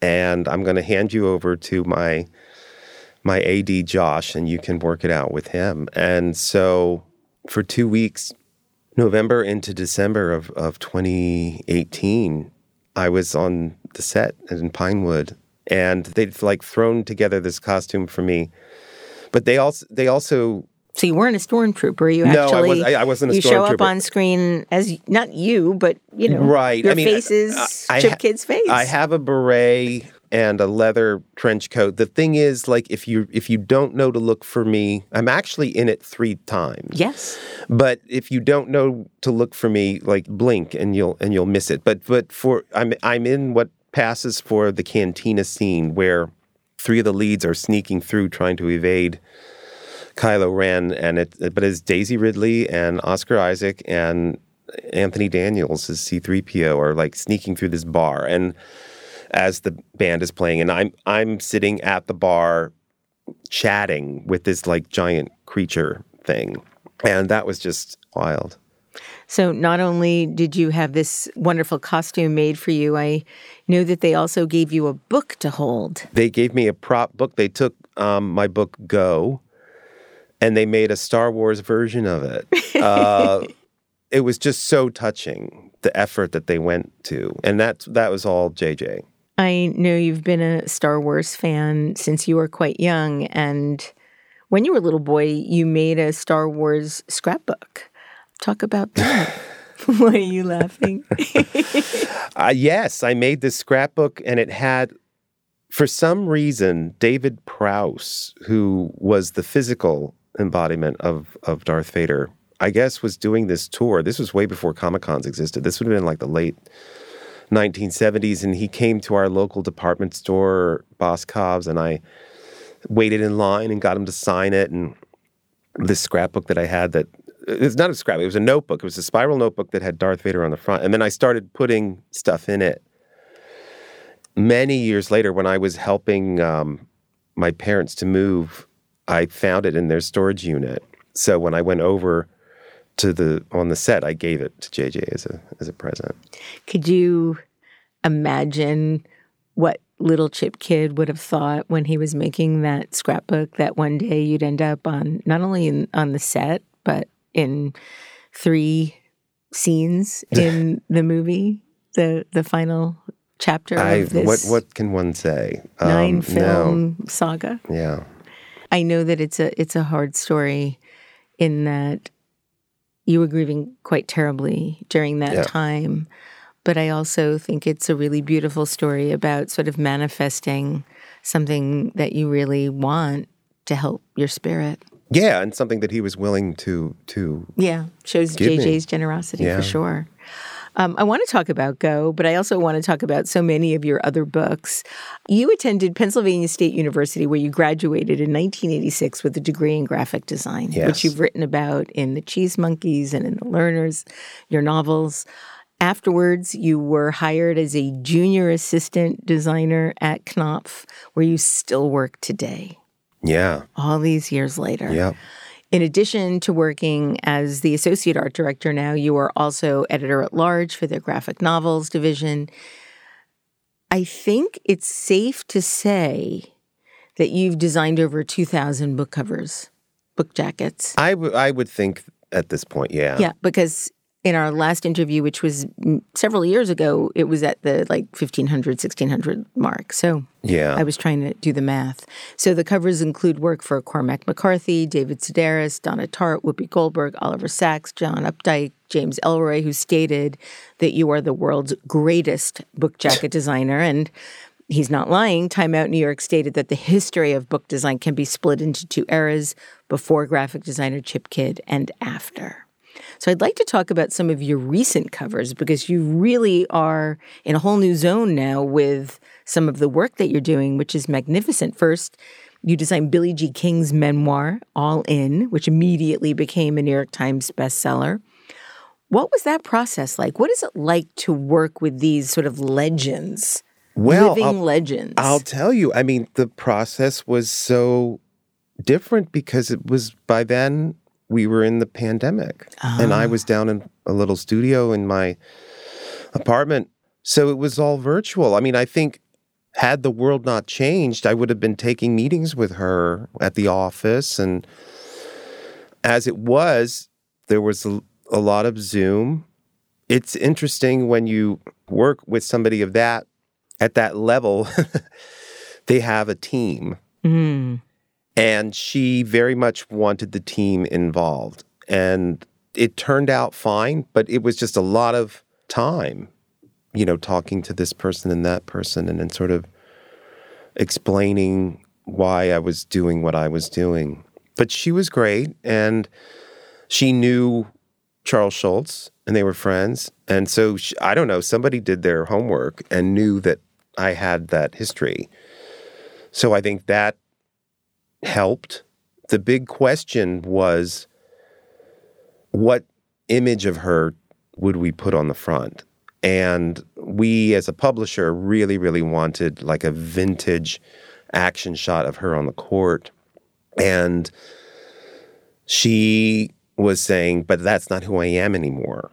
and I'm going to hand you over to my my AD Josh, and you can work it out with him." And so, for two weeks, November into December of of 2018, I was on the set in Pinewood, and they'd like thrown together this costume for me. But they also they also so you weren't a stormtrooper. You no, actually I, was, I, I wasn't a you show up on screen as not you, but you know, right? Your I mean, face is Chip ha- Kidd's face. I have a beret and a leather trench coat. The thing is, like, if you if you don't know to look for me, I'm actually in it three times. Yes. But if you don't know to look for me, like, blink and you'll and you'll miss it. But but for I'm I'm in what passes for the cantina scene where three of the leads are sneaking through trying to evade Kylo Ren, and it but it's Daisy Ridley and Oscar Isaac and Anthony Daniels as C3PO are like sneaking through this bar and as the band is playing and I'm I'm sitting at the bar chatting with this like giant creature thing. And that was just wild. So not only did you have this wonderful costume made for you, I know that they also gave you a book to hold. They gave me a prop book. They took um, my book Go, and they made a Star Wars version of it. Uh, it was just so touching the effort that they went to, and that that was all JJ. I know you've been a Star Wars fan since you were quite young, and when you were a little boy, you made a Star Wars scrapbook. Talk about that. Why are you laughing? uh, yes, I made this scrapbook, and it had for some reason, David Prowse, who was the physical embodiment of of Darth Vader, I guess, was doing this tour. This was way before Comic Cons existed. This would have been like the late 1970s, and he came to our local department store, Boscov's, and I waited in line and got him to sign it. And this scrapbook that I had that it's not a scrapbook, it was a notebook. It was a spiral notebook that had Darth Vader on the front. And then I started putting stuff in it. Many years later, when I was helping um, my parents to move I found it in their storage unit. So when I went over to the on the set. I gave it to JJ as a as a present. Could you imagine what little Chip Kidd would have thought when he was making that scrapbook that one day you'd end up on not only in, on the set but in three scenes in the movie, the the final chapter I of this what what can one say? nine Um, film saga. Yeah. I know that it's a it's a hard story in that you were grieving quite terribly during that Yeah. time. But I also think it's a really beautiful story about sort of manifesting something that you really want to help your spirit. Yeah, and something that he was willing to to Yeah, shows Give me. JJ's generosity Yeah. for sure. Um, I want to talk about Go, but I also want to talk about so many of your other books. You attended Pennsylvania State University, where you graduated in 1986 with a degree in graphic design, Yes. which you've written about in The Cheese Monkeys and in The Learners, your novels. Afterwards, you were hired as a junior assistant designer at Knopf, where you still work today, Yeah. all these years later. Yeah. In addition to working as the associate art director now, you are also editor at large for the graphic novels division. I think it's safe to say that you've designed over 2,000 book covers, book jackets. I I would think at this point, yeah. Yeah, because in our last interview, which was several years ago, it was at the like 1500, 1600 mark. So Yeah. I was trying to do the math. So the covers include work for Cormac McCarthy, David Sedaris, Donna Tartt, Whoopi Goldberg, Oliver Sacks, John Updike, James Ellroy, who stated that you are the world's greatest book jacket designer. And he's not lying. Time Out New York stated that the history of book design can be split into two eras before graphic designer Chip Kidd and after. So I'd like to talk about some of your recent covers because you really are in a whole new zone now with some of the work that you're doing, which is magnificent. First, you designed Billie Jean King's memoir, All In, which immediately became a New York Times bestseller. What was that process like? What is it like to work with these sort of legends, Well, living I'll- legends? I'll tell you. I mean, the process was so different because it was by then we were in the pandemic, and Ah. I was down in a little studio in my apartment, so it was all virtual. I mean, I think had the world not changed, I would have been taking meetings with her at the office, and as it was, there was a, a lot of Zoom. It's interesting when you work with somebody of that at that level, they have a team. Mm. And she very much wanted the team involved. And it turned out fine, but it was just a lot of time, you know, talking to this person and that person and then sort of explaining why I was doing what I was doing. But she was great and she knew Charles Schulz and they were friends. And so she, I don't know, somebody did their homework and knew that I had that history. So I think that helped. The big question was what image of her would we put on the front? And we, as a publisher, really, really wanted like a vintage action shot of her on the court. And she was saying, but that's not who I am anymore.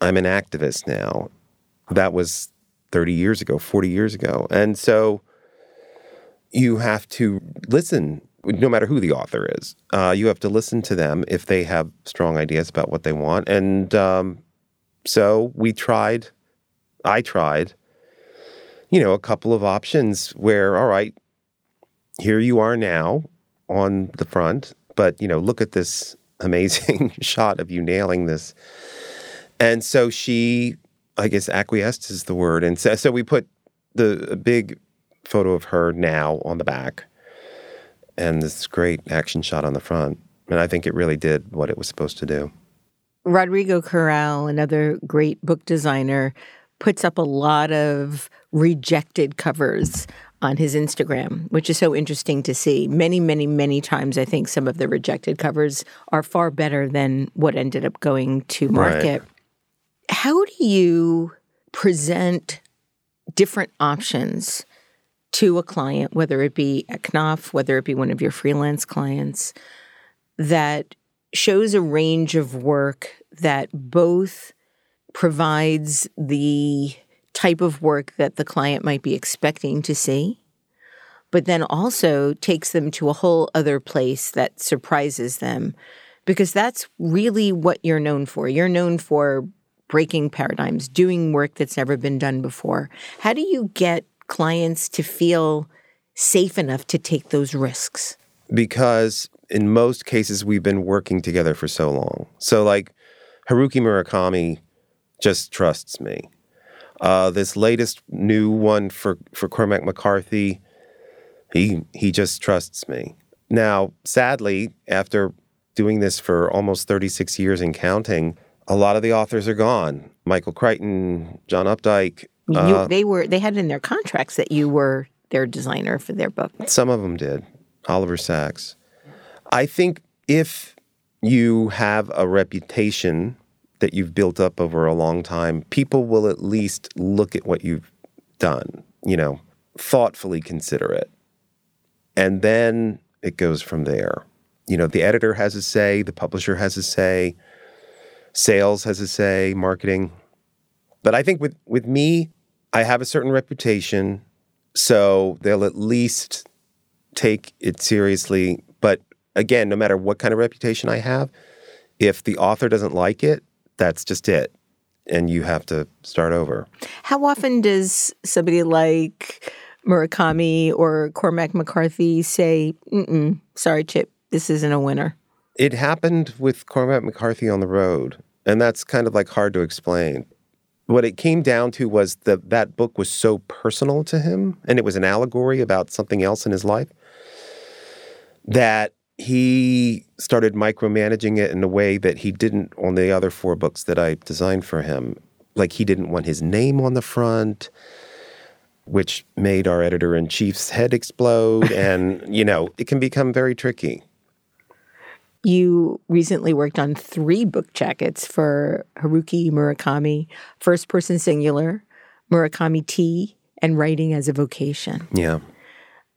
I'm an activist now. That was 30 years ago, 40 years ago. And so you have to listen, no matter who the author is. Uh, you have to listen to them if they have strong ideas about what they want. And um, so we tried, I tried, you know, a couple of options where, all right, here you are now on the front, but, you know, look at this amazing shot of you nailing this. And so she, I guess, acquiesced is the word. And so, so we put the big photo of her now on the back and this great action shot on the front. And I think it really did what it was supposed to do. Rodrigo Corral, another great book designer, puts up a lot of rejected covers on his Instagram, which is so interesting to see. Many, many, many times, I think some of the rejected covers are far better than what ended up going to market. How do you present different options to a client, whether it be at Knopf, whether it be one of your freelance clients, that shows a range of work that both provides the type of work that the client might be expecting to see, but then also takes them to a whole other place that surprises them because that's really what you're known for. You're known for breaking paradigms, doing work that's never been done before. How do you get clients to feel safe enough to take those risks? Because in most cases, we've been working together for so long. So, like, Haruki Murakami just trusts me. Uh, this latest new one for, for Cormac McCarthy, he he just trusts me. Now, sadly, after doing this for almost 36 years and counting, a lot of the authors are gone. Michael Crichton, John Updike. You, uh, they were they had in their contracts that you were their designer for their book. Some of them did. Oliver Sacks. I think if you have a reputation that you've built up over a long time, people will at least look at what you've done, you know, thoughtfully consider it. And then it goes from there. You know, the editor has a say, the publisher has a say, sales has a say, marketing. But I think with, with me, I have a certain reputation, so they'll at least take it seriously. But again, no matter what kind of reputation I have, if the author doesn't like it, that's just it. And you have to start over. How often does somebody like Murakami or Cormac McCarthy say, Mm-mm, sorry, Chip, this isn't a winner? It happened with Cormac McCarthy on the road, and that's kind of like hard to explain. What it came down to was that that book was so personal to him, and it was an allegory about something else in his life, that he started micromanaging it in a way that he didn't on the other four books that I designed for him. Like he didn't want his name on the front, which made our editor in chief's head explode. and, you know, it can become very tricky. You recently worked on three book jackets for Haruki Murakami, First Person Singular, Murakami Tea, and Writing as a Vocation. Yeah.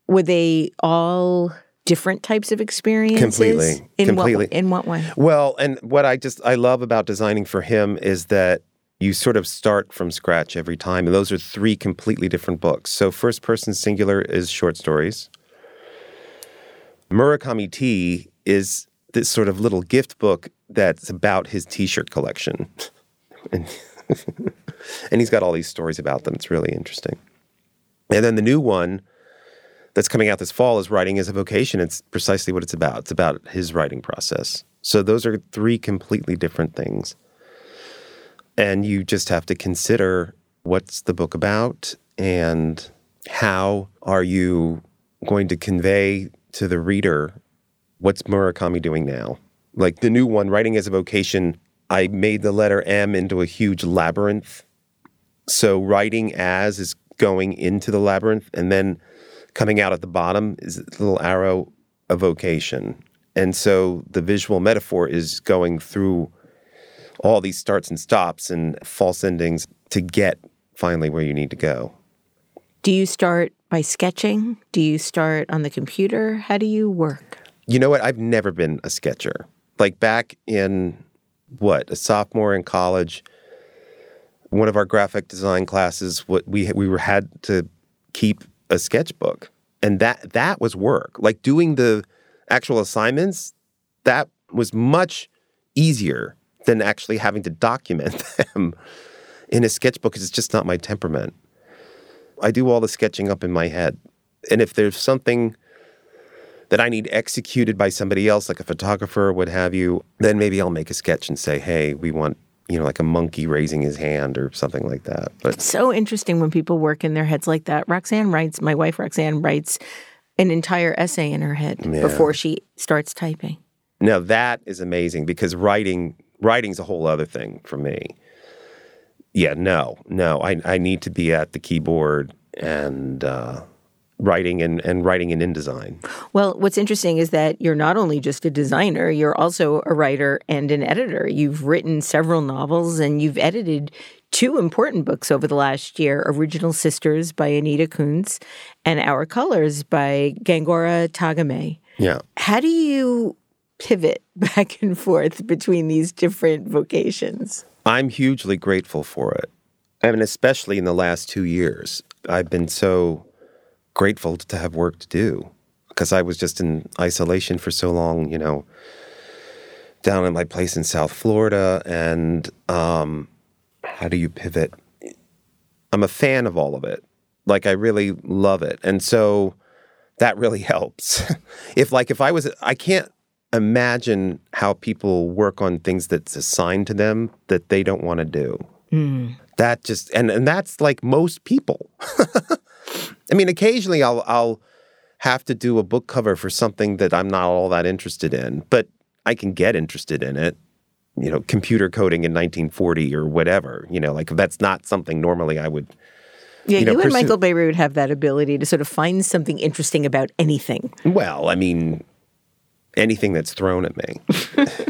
Were they all different types of experiences? Completely. In Completely. What, in what way? Well, and what I just I love about designing for him is that you sort of start from scratch every time. And those are three completely different books. So first person singular is short stories. Murakami Tea is this sort of little gift book that's about his t-shirt collection. and, and he's got all these stories about them. It's really interesting. And then the new one that's coming out this fall is Writing as a Vocation. It's precisely what it's about. It's about his writing process. So those are three completely different things. And you just have to consider what's the book about and how are you going to convey to the reader what's Murakami doing now? Like the new one, Writing as a Vocation, I made the letter M into a huge labyrinth. So writing as is going into the labyrinth, and then coming out at the bottom is a little arrow of vocation. And so the visual metaphor is going through all these starts and stops and false endings to get finally where you need to go. Do you start by sketching? Do you start on the computer? How do you work? You know what? I've never been a sketcher. Like back in what, a sophomore in college, one of our graphic design classes, what we we were had to keep a sketchbook, and that that was work. Like doing the actual assignments, that was much easier than actually having to document them in a sketchbook because it's just not my temperament. I do all the sketching up in my head, and if there's something that I need executed by somebody else, like a photographer or what have you, then maybe I'll make a sketch and say, hey, we want, you know, like a monkey raising his hand or something like that. But It's so interesting when people work in their heads like that. Roxanne writes, my wife Roxanne writes an entire essay in her head Yeah. before she starts typing. now that is amazing because writing writing's a whole other thing for me. Yeah, no, no. I I need to be at the keyboard and uh, writing and, and writing in InDesign. Well, what's interesting is that you're not only just a designer, you're also a writer and an editor. You've written several novels and you've edited two important books over the last year Original Sisters by Anita Kunz and Our Colors by Gengoroh Tagame. Yeah. How do you pivot back and forth between these different vocations? I'm hugely grateful for it. I mean, especially in the last two years, I've been so grateful to have work to do because I was just in isolation for so long, you know, down in my place in South Florida. And um, how do you pivot? I'm a fan of all of it. Like, I really love it. And so that really helps. if, like, if I was, I can't imagine how people work on things that's assigned to them that they don't want to do. Mm. That just, and, and that's like most people. I mean, occasionally I'll, I'll, have to do a book cover for something that I'm not all that interested in, but I can get interested in it. You know, computer coding in 1940 or whatever. You know, like that's not something normally I would. Yeah, you, know, you and pursue. Michael Bierut have that ability to sort of find something interesting about anything. Well, I mean, anything that's thrown at me.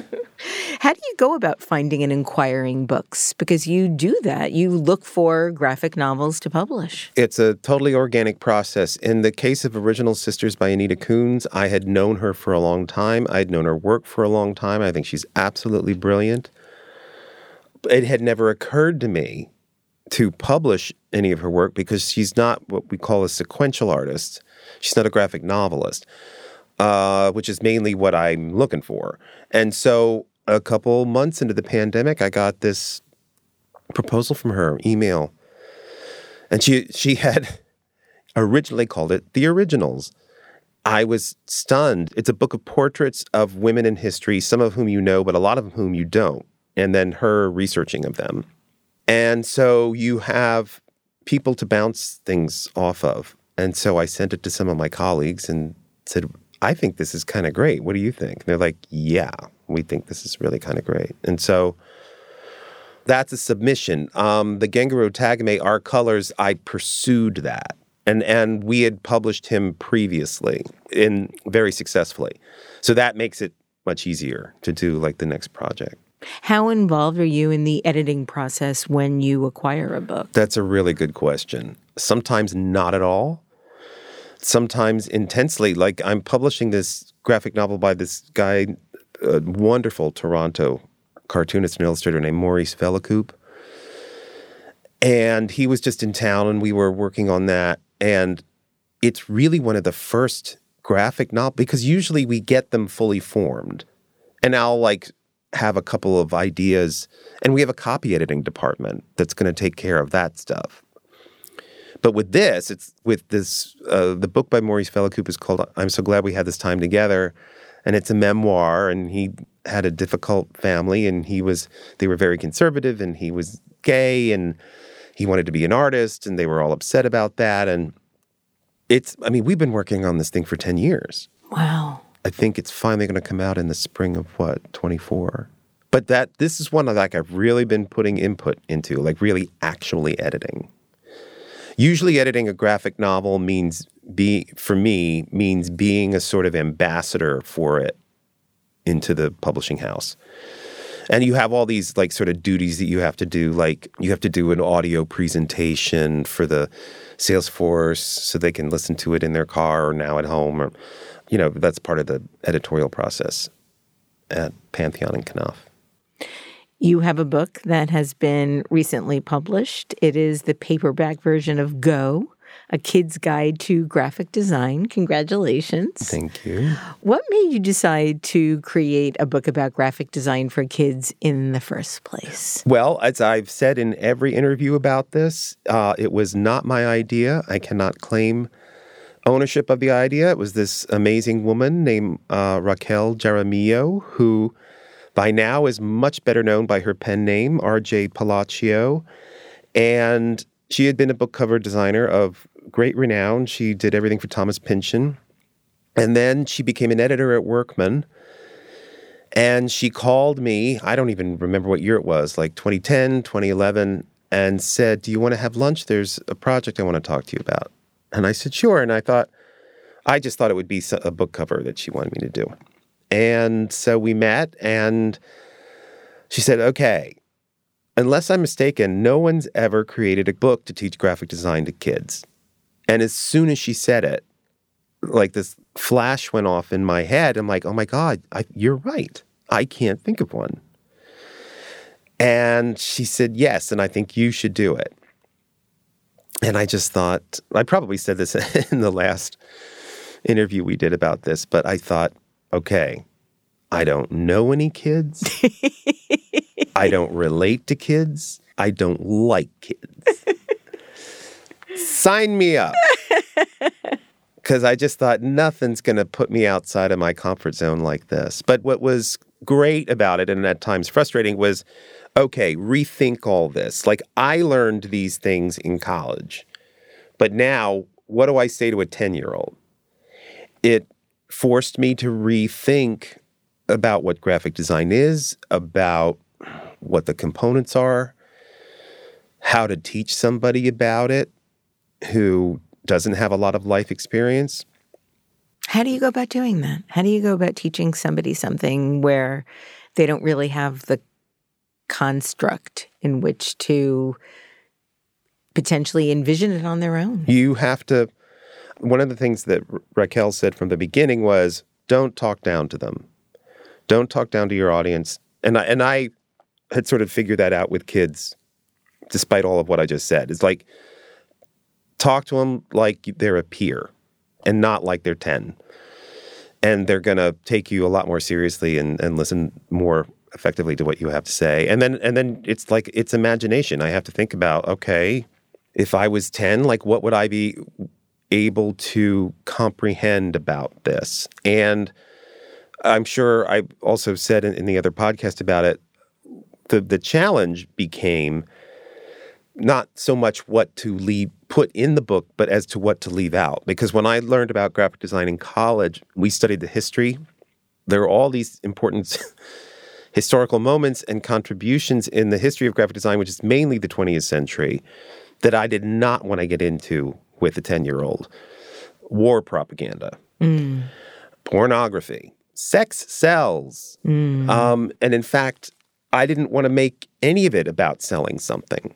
How do you go about finding and inquiring books? Because you do that. You look for graphic novels to publish. It's a totally organic process. In the case of Original Sisters by Anita Kunz, I had known her for a long time. I'd known her work for a long time. I think she's absolutely brilliant. It had never occurred to me to publish any of her work because she's not what we call a sequential artist. She's not a graphic novelist, uh, which is mainly what I'm looking for. And so a couple months into the pandemic, I got this proposal from her email, and she she had originally called it the originals. I was stunned. It's a book of portraits of women in history, some of whom you know, but a lot of whom you don't, and then her researching of them. And so you have people to bounce things off of. And so I sent it to some of my colleagues and said, I think this is kind of great. What do you think? And they're like, yeah, we think this is really kind of great. And so that's a submission. Um, the Gengoroh Tagame, our colors, I pursued that. And, and we had published him previously in very successfully. So that makes it much easier to do like the next project. How involved are you in the editing process when you acquire a book? That's a really good question. Sometimes not at all. Sometimes intensely. Like I'm publishing this graphic novel by this guy a wonderful Toronto cartoonist and illustrator named Maurice Vellekoop. And he was just in town and we were working on that. And it's really one of the first graphic novels because usually we get them fully formed. And I'll like have a couple of ideas and we have a copy editing department that's going to take care of that stuff. But with this, it's with this, uh, the book by Maurice Vellekoop is called I'm So Glad We Had This Time Together and it's a memoir and he had a difficult family and he was they were very conservative and he was gay and he wanted to be an artist and they were all upset about that and it's i mean we've been working on this thing for 10 years. Wow. I think it's finally going to come out in the spring of what 24 but that this is one that like i've really been putting input into like really actually editing usually editing a graphic novel means be for me means being a sort of ambassador for it into the publishing house. And you have all these like sort of duties that you have to do, like you have to do an audio presentation for the Salesforce so they can listen to it in their car or now at home, or you know that's part of the editorial process at Pantheon and Knopf. You have a book that has been recently published. It is the paperback version of Go a kid's guide to graphic design. Congratulations. Thank you. What made you decide to create a book about graphic design for kids in the first place? Well, as I've said in every interview about this, uh, it was not my idea. I cannot claim ownership of the idea. It was this amazing woman named uh, Raquel Jaramillo, who by now is much better known by her pen name, RJ Palacio. And she had been a book cover designer of great renown. She did everything for Thomas Pynchon. And then she became an editor at Workman. And she called me, I don't even remember what year it was, like 2010, 2011, and said, Do you want to have lunch? There's a project I want to talk to you about. And I said, Sure. And I thought, I just thought it would be a book cover that she wanted me to do. And so we met, and she said, Okay, unless I'm mistaken, no one's ever created a book to teach graphic design to kids. And as soon as she said it, like this flash went off in my head. I'm like, oh my God, I, you're right. I can't think of one. And she said, yes, and I think you should do it. And I just thought, I probably said this in the last interview we did about this, but I thought, okay, I don't know any kids. I don't relate to kids. I don't like kids. Sign me up. Because I just thought nothing's going to put me outside of my comfort zone like this. But what was great about it, and at times frustrating, was okay, rethink all this. Like I learned these things in college, but now what do I say to a 10 year old? It forced me to rethink about what graphic design is, about what the components are, how to teach somebody about it who doesn't have a lot of life experience. How do you go about doing that? How do you go about teaching somebody something where they don't really have the construct in which to potentially envision it on their own? You have to. One of the things that Raquel said from the beginning was don't talk down to them. Don't talk down to your audience. And I, and I had sort of figured that out with kids, despite all of what I just said. It's like talk to them like they're a peer and not like they're 10. And they're going to take you a lot more seriously and, and listen more effectively to what you have to say. And then and then it's like it's imagination. I have to think about, okay, if I was 10, like what would I be able to comprehend about this? And I'm sure I also said in, in the other podcast about it, the the challenge became not so much what to leave put in the book, but as to what to leave out. Because when I learned about graphic design in college, we studied the history. There are all these important historical moments and contributions in the history of graphic design, which is mainly the 20th century, that I did not want to get into with a 10 year old. War propaganda, mm. pornography, sex sells. Mm. Um, and in fact, I didn't want to make any of it about selling something.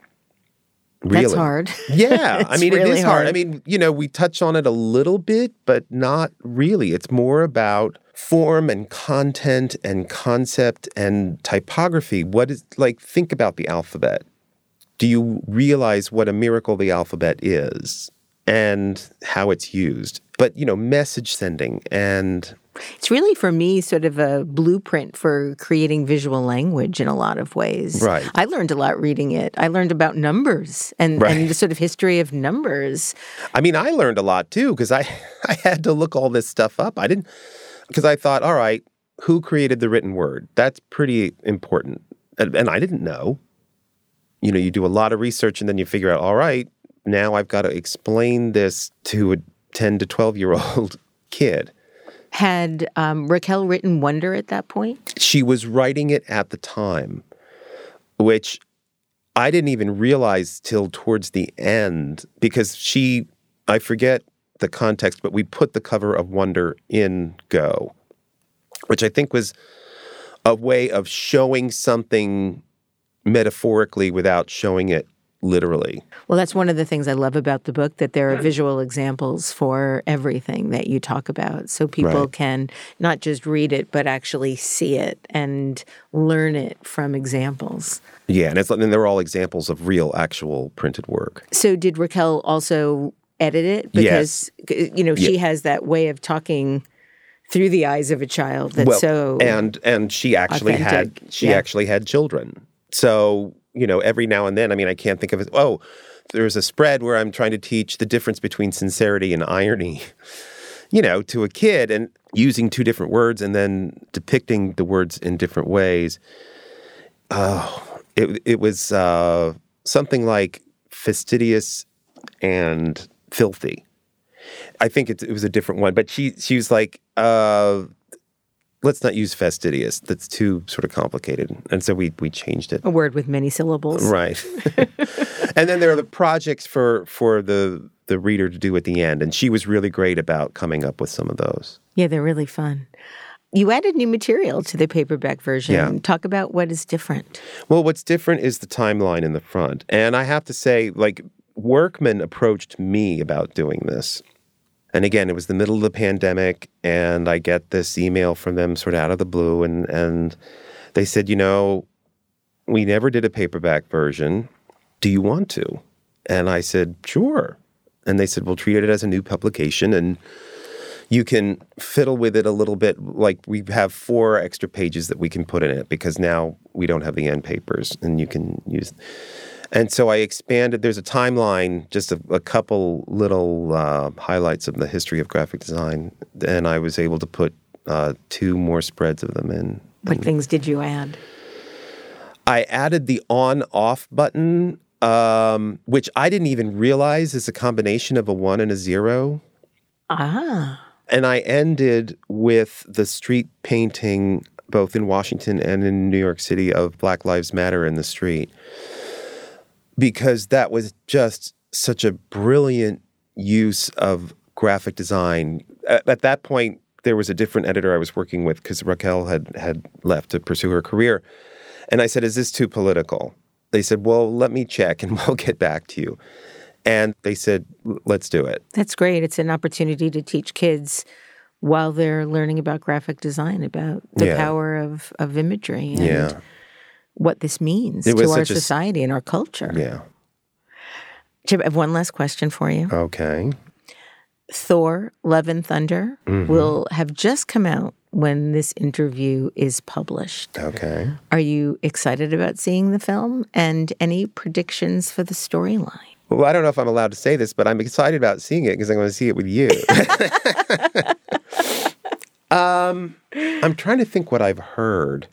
Really. That's hard. Yeah. I mean, really it is hard. hard. I mean, you know, we touch on it a little bit, but not really. It's more about form and content and concept and typography. What is like, think about the alphabet. Do you realize what a miracle the alphabet is and how it's used? But, you know, message sending and it's really for me sort of a blueprint for creating visual language in a lot of ways. Right. I learned a lot reading it. I learned about numbers and, right. and the sort of history of numbers. I mean, I learned a lot too because I I had to look all this stuff up. I didn't because I thought, all right, who created the written word? That's pretty important. And, and I didn't know. You know, you do a lot of research and then you figure out, all right, now I've got to explain this to a 10 to 12 year old kid. Had um, Raquel written Wonder at that point? She was writing it at the time, which I didn't even realize till towards the end because she, I forget the context, but we put the cover of Wonder in Go, which I think was a way of showing something metaphorically without showing it literally. Well, that's one of the things I love about the book that there are visual examples for everything that you talk about. So people right. can not just read it, but actually see it and learn it from examples. Yeah, and, it's, and they're all examples of real, actual printed work. So did Raquel also edit it? Because, yes. you know, she yeah. has that way of talking through the eyes of a child that's well, so and and she actually authentic. had she yeah. actually had children so you know, every now and then, I mean, I can't think of it. Oh, there's a spread where I'm trying to teach the difference between sincerity and irony, you know, to a kid and using two different words and then depicting the words in different ways. Oh, it, it was uh, something like fastidious and filthy. I think it, it was a different one, but she she was like, uh, let's not use fastidious. That's too sort of complicated. And so we we changed it. A word with many syllables. Right. and then there are the projects for for the the reader to do at the end. And she was really great about coming up with some of those. Yeah, they're really fun. You added new material to the paperback version. Yeah. Talk about what is different. Well, what's different is the timeline in the front. And I have to say, like, Workman approached me about doing this. And again, it was the middle of the pandemic, and I get this email from them sort of out of the blue, and and they said, you know, we never did a paperback version. Do you want to? And I said, sure. And they said, we'll treat it as a new publication, and you can fiddle with it a little bit. Like we have four extra pages that we can put in it because now we don't have the end papers, and you can use. And so I expanded. There's a timeline, just a, a couple little uh, highlights of the history of graphic design, and I was able to put uh, two more spreads of them in. What things did you add? I added the on-off button, um, which I didn't even realize is a combination of a one and a zero. Ah. And I ended with the street painting, both in Washington and in New York City, of Black Lives Matter in the street because that was just such a brilliant use of graphic design. At, at that point, there was a different editor I was working with because Raquel had had left to pursue her career, and I said, "Is this too political?" They said, "Well, let me check and we'll get back to you." And they said, "Let's do it." That's great. It's an opportunity to teach kids while they're learning about graphic design about the Yeah. power of of imagery and Yeah, what this means to our such a society and our culture. yeah. Chip, I have one last question for you. Okay. Thor: Love and Thunder Mm-hmm. will have just come out when this interview is published. Okay. Are you excited about seeing the film and any predictions for the storyline? Well, I don't know if I'm allowed to say this, but I'm excited about seeing it because I'm going to see it with you. um, I'm trying to think what I've heard.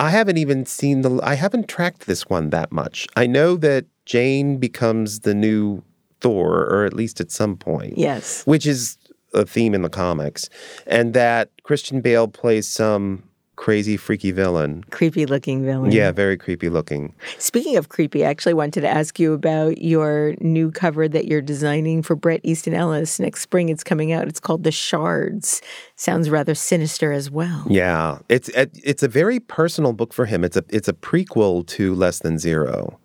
I haven't even seen the. I haven't tracked this one that much. I know that Jane becomes the new Thor, or at least at some point. Yes. Which is a theme in the comics, and that Christian Bale plays some crazy, freaky villain. Creepy looking villain. Yeah, very creepy looking. Speaking of creepy, I actually wanted to ask you about your new cover that you're designing for Bret Easton Ellis. Next spring it's coming out. It's called The Shards. Sounds rather sinister as well. Yeah, it's it- it's a very personal book for him. It's a it's a prequel to Less Than Zero.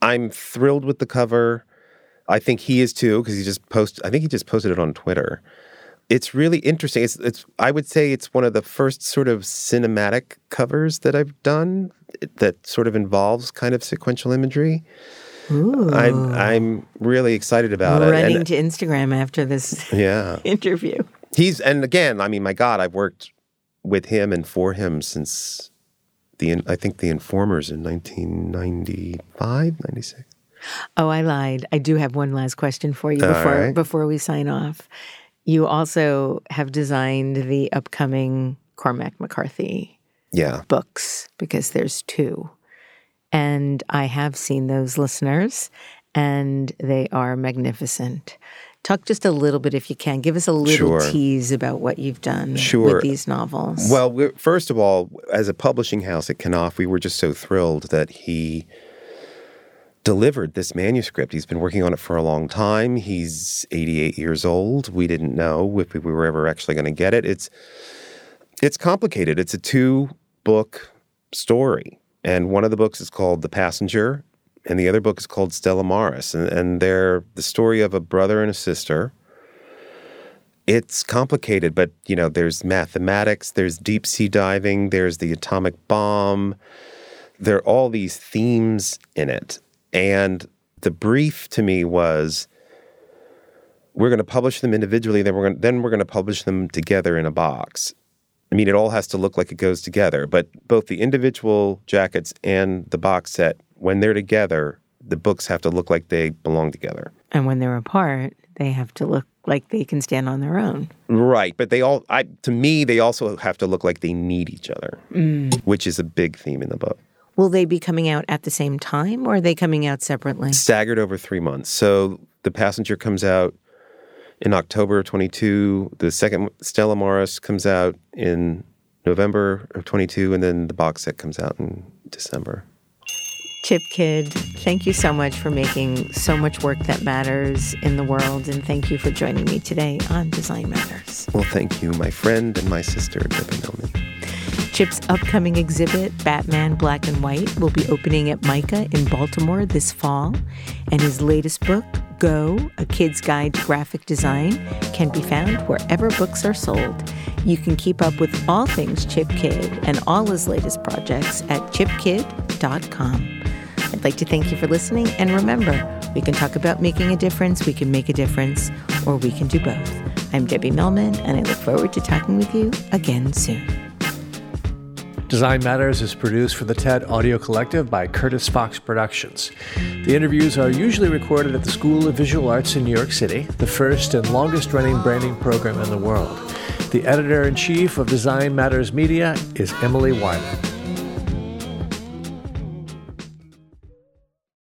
I'm thrilled with the cover. I think he is too because he just post. I think he just posted it on Twitter. It's really interesting. It's it's. I would say it's one of the first sort of cinematic covers that I've done that sort of involves kind of sequential imagery. I'm I'm really excited about it. Running And- to Instagram after this yeah, interview. He's and again, I mean, my God, I've worked with him and for him since the I think the Informers in 1995, 96. Oh, I lied. I do have one last question for you All before right. before we sign off. You also have designed the upcoming Cormac McCarthy Yeah, books because there's two. And I have seen those listeners and they are magnificent. Talk just a little bit, if you can. Give us a little Sure. tease about what you've done Sure. with these novels. Well, first of all, as a publishing house at Knopf, we were just so thrilled that he delivered this manuscript. He's been working on it for a long time. He's 88 years old. We didn't know if we were ever actually going to get it. It's it's complicated. It's a two book story, and one of the books is called The Passenger, and the other book is called Stella Maris, and, and they're the story of a brother and a sister it's complicated, but you know, there's mathematics, there's deep sea diving, there's the atomic bomb. There are all these themes in it. And the brief to me was we're going to publish them individually, then we're going then we're going to publish them together in a box. I mean, it all has to look like it goes together, but both the individual jackets and the box set, when they're together, the books have to look like they belong together. and when they're apart, they have to look like they can stand on their own. Right, but they all I to me they also have to look like they need each other, mm. which is a big theme in the book. Will they be coming out at the same time or are they coming out separately? Staggered over 3 months. So the passenger comes out in October of 22, the second Stella Maris comes out in November of 22 and then the box set comes out in December. Chip Kidd, thank you so much for making so much work that matters in the world. And thank you for joining me today on Design Matters. Well, thank you, my friend and my sister, Debbie Millman. Chip's upcoming exhibit, Batman Black and White, will be opening at MICA in Baltimore this fall. And his latest book, Go, a kid's guide to graphic design, can be found wherever books are sold. You can keep up with all things Chip Kidd and all his latest projects at chipkidd.com. I'd like to thank you for listening, and remember, we can talk about making a difference, we can make a difference, or we can do both. I'm Debbie Millman, and I look forward to talking with you again soon. Design Matters is produced for the TED Audio Collective by Curtis Fox Productions. The interviews are usually recorded at the School of Visual Arts in New York City, the first and longest running branding program in the world. The editor in chief of Design Matters Media is Emily Weiler.